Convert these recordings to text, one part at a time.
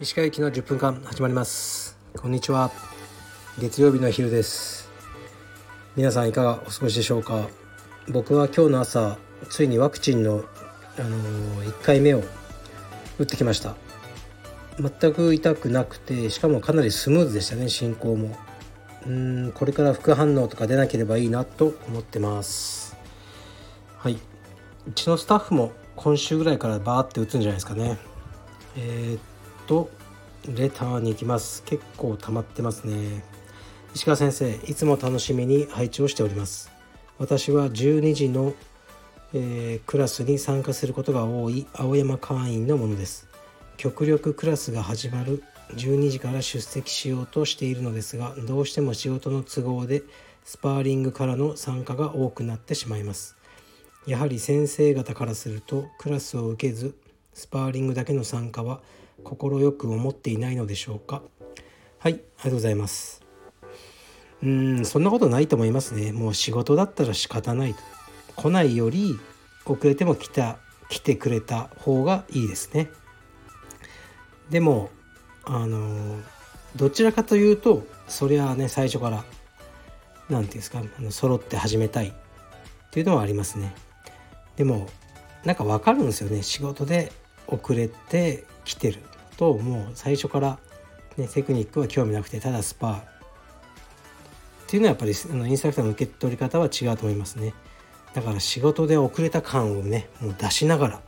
石川行きの10分間始まります。こんにちは。月曜日の昼です。皆さんいかがお過ごしでしょうか。僕は今日の朝ついにワクチンの、あのー、1回目を打ってきました。全く痛くなくてしかもかなりスムーズでしたね進行も。うんこれから副反応とか出なければいいなと思ってます。はい。うちのスタッフも今週ぐらいからバーって打つんじゃないですかね。えー、っとレターに行きます。結構溜まってますね。石川先生いつも楽しみに配置をしております。私は12時の、えー、クラスに参加することが多い青山会員のものです。極力クラスが始まる12時から出席しようとしているのですがどうしても仕事の都合でスパーリングからの参加が多くなってしまいます。やはり先生方からするとクラスを受けずスパーリングだけの参加は快く思っていないのでしょうか？はいありがとうございます。うんそんなことないと思いますね。もう仕事だったら仕方ないと。来ないより遅れても来た来てくれた方がいいですね。でもあのどちらかというとそりゃね最初から何て言うんですかあの揃って始めたいっていうのはありますね。でもなんか分かるんですよね。仕事で遅れてきてるともう最初から、ね、テクニックは興味なくてただスパー。っていうのはやっぱりあのインストラクターの受け取り方は違うと思いますね。だから仕事で遅れた感をねもう出しながら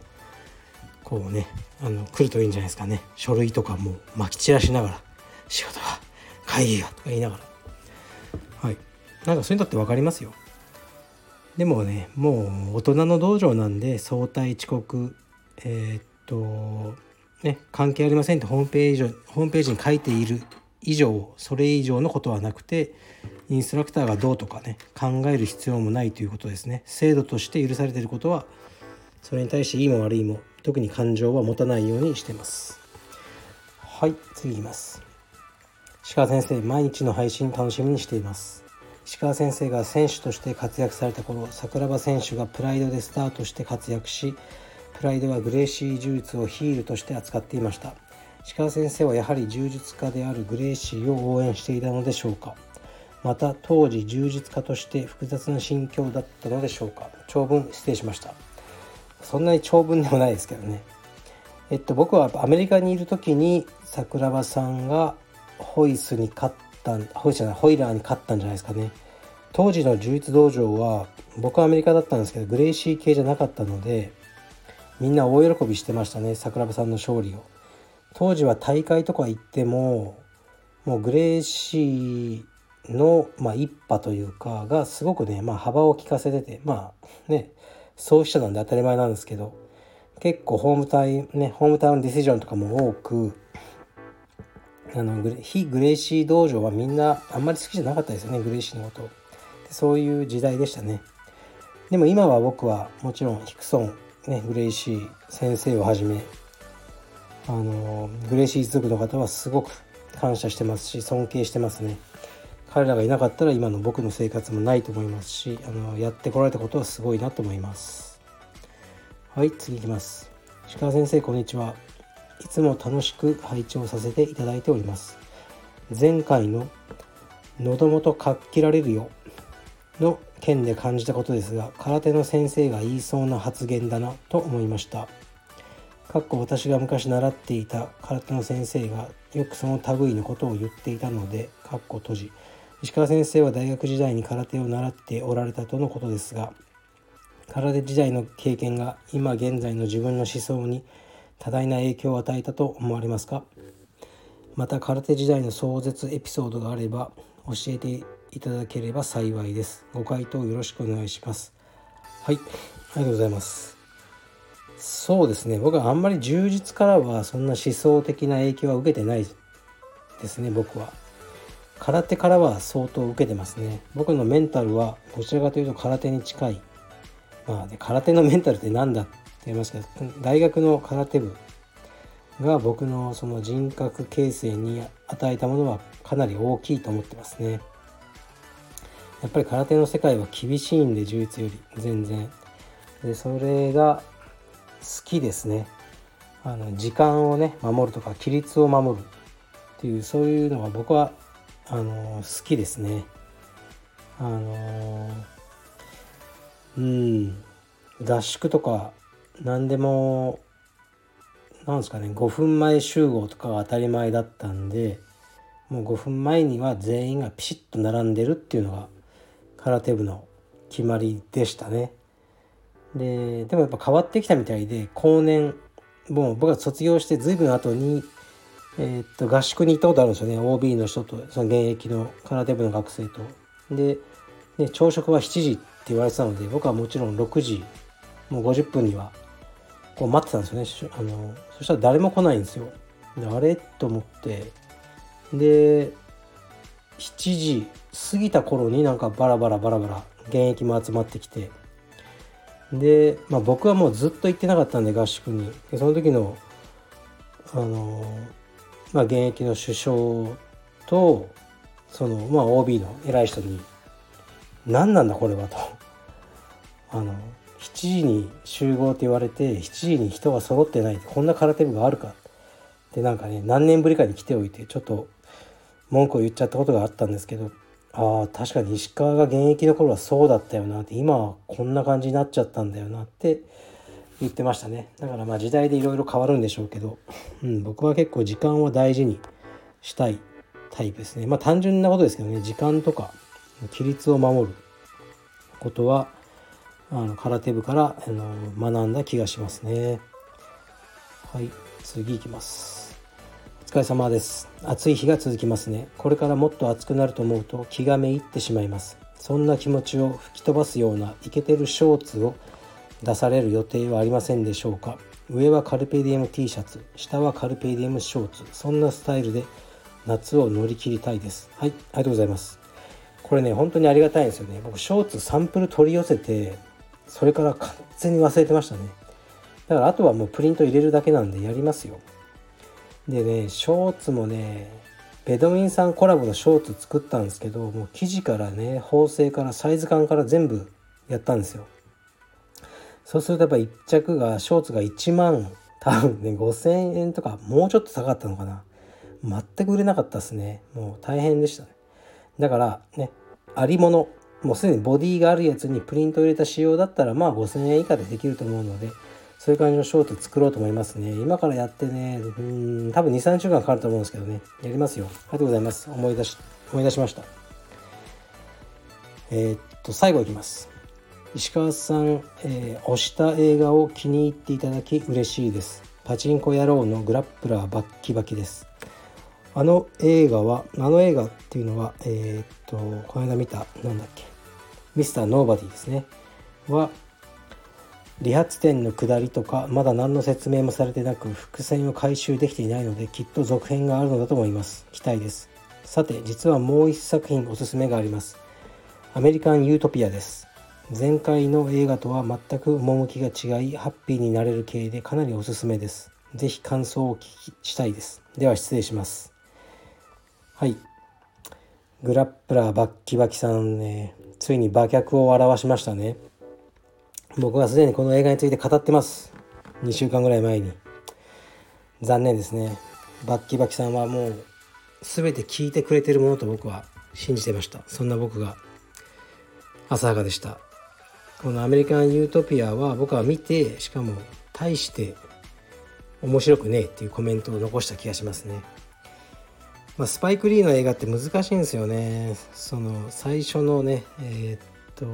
こうねあの来るといいんじゃないですかね。書類とかもまき散らしながら仕事は会議がとか言いながら。はい。なんかそういうのって分かりますよ。でもねもう大人の道場なんで早退遅刻えー、っとね関係ありませんってホームページホームページに書いている以上それ以上のことはなくてインストラクターがどうとかね考える必要もないということですね。制度として許されていることはそれに対していいも悪いも特に感情は持たないようにしてます。はい次いきます。石川先生毎日の配信楽しみにしています。石川先生が選手として活躍された頃桜庭選手がプライドでスタートして活躍しプライドはグレーシー柔術をヒールとして扱っていました。石川先生はやはり柔術家であるグレーシーを応援していたのでしょうか。また当時柔術家として複雑な心境だったのでしょうか。長文失礼しました。そんなに長文でもないですけどね。えっと僕はアメリカにいる時に桜庭さんがホイスに勝ったホイじゃないホイラーに勝ったんじゃないですかね。当時の柔術道場は僕はアメリカだったんですけどグレイシー系じゃなかったのでみんな大喜びしてましたね桜庭さんの勝利を。当時は大会とか行ってももうグレイシーの、まあ、一派というかがすごくね、まあ、幅を利かせててまあね創始者なんで当たり前なんですけど結構ホームタイムねホームタウンディシジョンとかも多くあの非グレイシー道場はみんなあんまり好きじゃなかったですよねグレイシーのこと。そういう時代でしたね。でも今は僕はもちろんヒクソン、ね、グレイシー先生をはじめあのグレイシー一族の方はすごく感謝してますし尊敬してますね。彼らがいなかったら今の僕の生活もないと思いますしあのやってこられたことはすごいなと思います。はい次いきます。石川先生こんにちは。いつも楽しく配置をさせていただいております。前回の喉元かっきられるよの件で感じたことですが空手の先生が言いそうな発言だなと思いました。かっこ私が昔習っていた空手の先生がよくその類のことを言っていたのでかっこ閉じ。石川先生は大学時代に空手を習っておられたとのことですが空手時代の経験が今現在の自分の思想に多大な影響を与えたと思われますか？また空手時代の壮絶エピソードがあれば教えていただければ幸いです。ご回答よろしくお願いします。はいありがとうございます。そうですね。僕はあんまり充実からはそんな思想的な影響は受けてないですね僕は。空手からは相当受けてますね。僕のメンタルはどちらかというと空手に近い。まあで空手のメンタルって何だって言いますけど大学の空手部が僕のその人格形成に与えたものはかなり大きいと思ってますね。やっぱり空手の世界は厳しいんで柔術より全然。でそれが好きですね。あの時間をね守るとか規律を守るっていうそういうのが僕はあの好きですね。あのうん合宿とか何でもなんですかね5分前集合とかが当たり前だったんでもう5分前には全員がピシッと並んでるっていうのが空手部の決まりでしたね。ででもやっぱ変わってきたみたいで後年もう僕が卒業して随分後に、えー、っと合宿に行ったことあるんですよね OB の人とその現役の空手部の学生と。でで朝食は7時って言われてたので僕はもちろん6時もう50分にはこう待ってたんですよね。あのそしたら誰も来ないんですよ。であれ？と思って。で7時過ぎた頃になんかバラバラバラバラ現役も集まってきて。で、まあ、僕はもうずっと行ってなかったんで合宿に。でその時のあの、まあ、現役の首相とその、まあ、OB の偉い人に「何なんだこれは」と。あの7時に集合って言われて7時に人が揃ってないこんな空手部があるか。ってなんかね何年ぶりかに来ておいてちょっと文句を言っちゃったことがあったんですけどああ確かに石川が現役の頃はそうだったよなって今はこんな感じになっちゃったんだよなって言ってましたね。だからまあ時代でいろいろ変わるんでしょうけど、うん、僕は結構時間を大事にしたいタイプですね。まあ単純なことですけどね時間とか規律を守ることはあの空手部からあの学んだ気がしますね。はい次いきます。お疲れ様です。暑い日が続きますね。これからもっと暑くなると思うと気がめいってしまいます。そんな気持ちを吹き飛ばすようなイケてるショーツを出される予定はありませんでしょうか。上はカルペディエム T シャツ下はカルペディエムショーツ。そんなスタイルで夏を乗り切りたいです。はいありがとうございます。これね本当にありがたいんですよね。僕ショーツサンプル取り寄せてそれから完全に忘れてましたね。だからあとはもうプリント入れるだけなんでやりますよ。でねショーツもねベドウィンさんコラボのショーツ作ったんですけどもう生地からね縫製からサイズ感から全部やったんですよ。そうするとやっぱ1着がショーツが1万多分ね5000円とかもうちょっと高かったのかな。全く売れなかったですね。もう大変でしたね。だからねありものもうすでにボディがあるやつにプリントを入れた仕様だったらまあ5000円以下でできると思うのでそういう感じのショート作ろうと思いますね。今からやってね、うん、多分2、3週間かかると思うんですけどね、やりますよ。ありがとうございます。思い出し、思い出しました。えー、っと、最後いきます。石川さん、えー、推した映画を気に入っていただき嬉しいです。パチンコ野郎のグラップラーバッキバキです。あの映画は、あの映画っていうのは、えー、っと、この間見た、なんだっけ、ミスターノーバディですね。は、理髪店の下りとかまだ何の説明もされてなく伏線を回収できていないのできっと続編があるのだと思います。期待です。さて実はもう一作品おすすめがあります。アメリカン・ユートピアです。前回の映画とは全く趣が違いハッピーになれる系でかなりおすすめです。是非感想をお聞きしたいです。では失礼します。はい。グラップラーバッキバキさんねついに馬脚を表しましたね。僕はすでにこの映画について語ってます。2週間ぐらい前に。残念ですね。バッキバキさんはもう全て聞いてくれてるものと僕は信じてました。そんな僕が浅はかでした。このアメリカン・ユートピアは僕は見てしかも大して面白くねえっていうコメントを残した気がしますね。まあ、スパイク・リーの映画って難しいんですよね。その最初のねえー、っと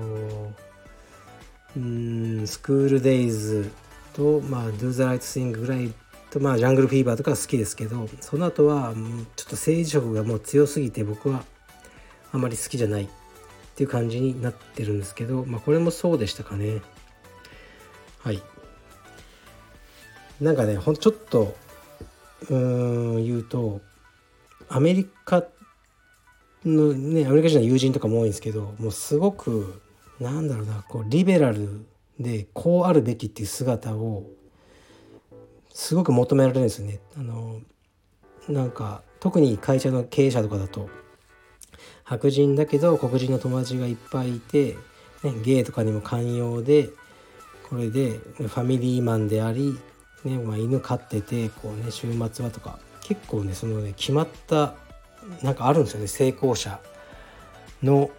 うんスクールデイズと、まあ、Do the Right Thing ぐらいと、まあ、ジャングルフィーバーとか好きですけどその後はちょっと政治色がもう強すぎて僕はあまり好きじゃないっていう感じになってるんですけど、まあ、これもそうでしたかね。はい。なんかねほんちょっとうん言うとアメリカのねアメリカ人の友人とかも多いんですけどもうすごくなんだろうなこうリベラルでこうあるべきっていう姿をすごく求められるんですよね。あのなんか特に会社の経営者とかだと白人だけど黒人の友達がいっぱいいて、ね、ゲイとかにも寛容でこれでファミリーマンであり、ねまあ、犬飼っててこう、ね、週末はとか結構ねそのね決まったなんかあるんですよね成功者の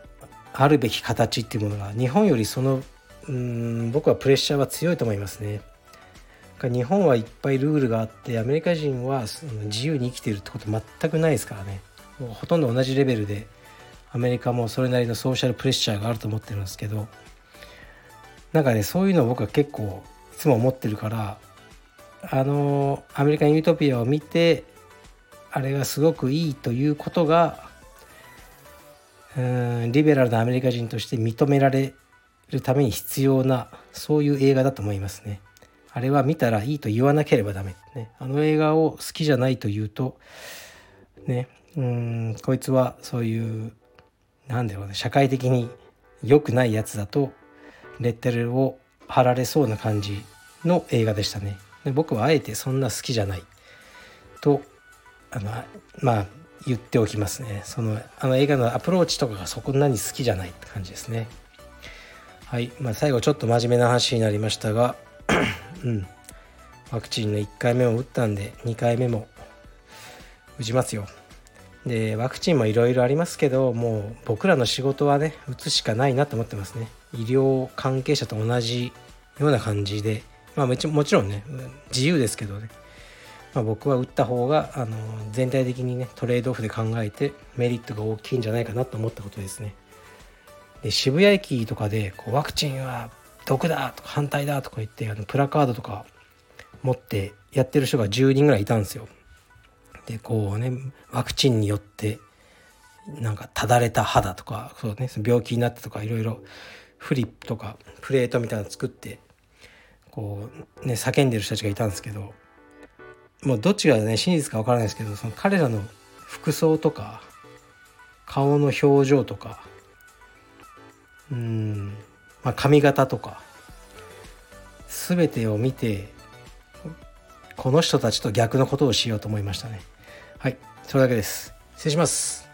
あるべき形っていうものが。日本よりそのうん僕はプレッシャーは強いと思いますね。日本はいっぱいルールがあってアメリカ人は自由に生きてるってこと全くないですからね。もうほとんど同じレベルでアメリカもそれなりのソーシャルプレッシャーがあると思ってるんですけど。なんかねそういうのを僕は結構いつも思ってるからあのアメリカン・ユートピアを見てあれがすごくいいということがうんリベラルなアメリカ人として認められるために必要なそういう映画だと思いますね。あれは見たらいいと言わなければダメ。ね、あの映画を好きじゃないと言うとねうんこいつはそういうなんだろうね社会的に良くないやつだとレッテルを貼られそうな感じの映画でしたね。で僕はあえてそんな好きじゃないとあのまあ言っておきますね。そのあの映画のアプローチとかがそこんなに好きじゃないって感じですね。はい、まあ、最後ちょっと真面目な話になりましたが、うん、ワクチンの1回目も打ったんで2回目も打ちますよ。でワクチンもいろいろありますけどもう僕らの仕事はね打つしかないなと思ってますね医療関係者と同じような感じでまあもちろんね自由ですけどね、まあ、僕は打った方があの全体的にねトレードオフで考えてメリットが大きいんじゃないかなと思ったことですね。で渋谷駅とかでこうワクチンは毒だとか反対だとか言ってあのプラカードとか持ってやってる人が10人ぐらいいたんですよ。でこうねワクチンによってなんかただれた肌とかそうね病気になったとかいろいろフリップとかプレートみたいなの作ってこうね叫んでる人たちがいたんですけどもうどっちがね真実か分からないですけどその彼らの服装とか顔の表情とかうん、まあ、髪型とか全てを見てこの人たちと逆のことをしようと思いましたね。はい、それだけです。失礼します。